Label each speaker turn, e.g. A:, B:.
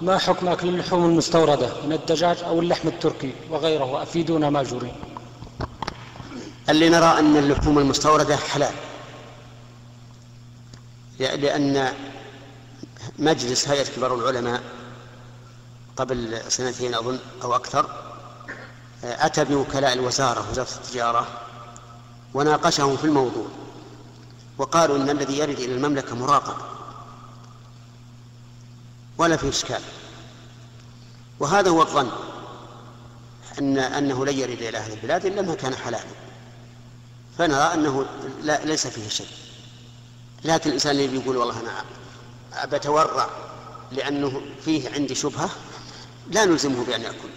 A: ما حكم أكل اللحوم المستوردة؟ من الدجاج أو اللحم التركي وغيره أفيدونا ماجورين
B: اللي نرى أن اللحوم المستوردة حلال. لأن مجلس هيئة كبار العلماء قبل سنتين أظن أو أكثر أتى بوكلاء الوزارة وزارة التجارة وناقشهم في الموضوع وقالوا إن الذي يرد إلى المملكة مراقب ولا في إشكال. وهذا هو الظن أن أنه لن يرد إلى أهل البلاد إلا ما كان حلالا فنرى أنه لا ليس فيه شيء. لكن الإنسان اللي يقول والله أنا بتورع لأنه فيه عندي شبهة لا نلزمه بأن يأكل.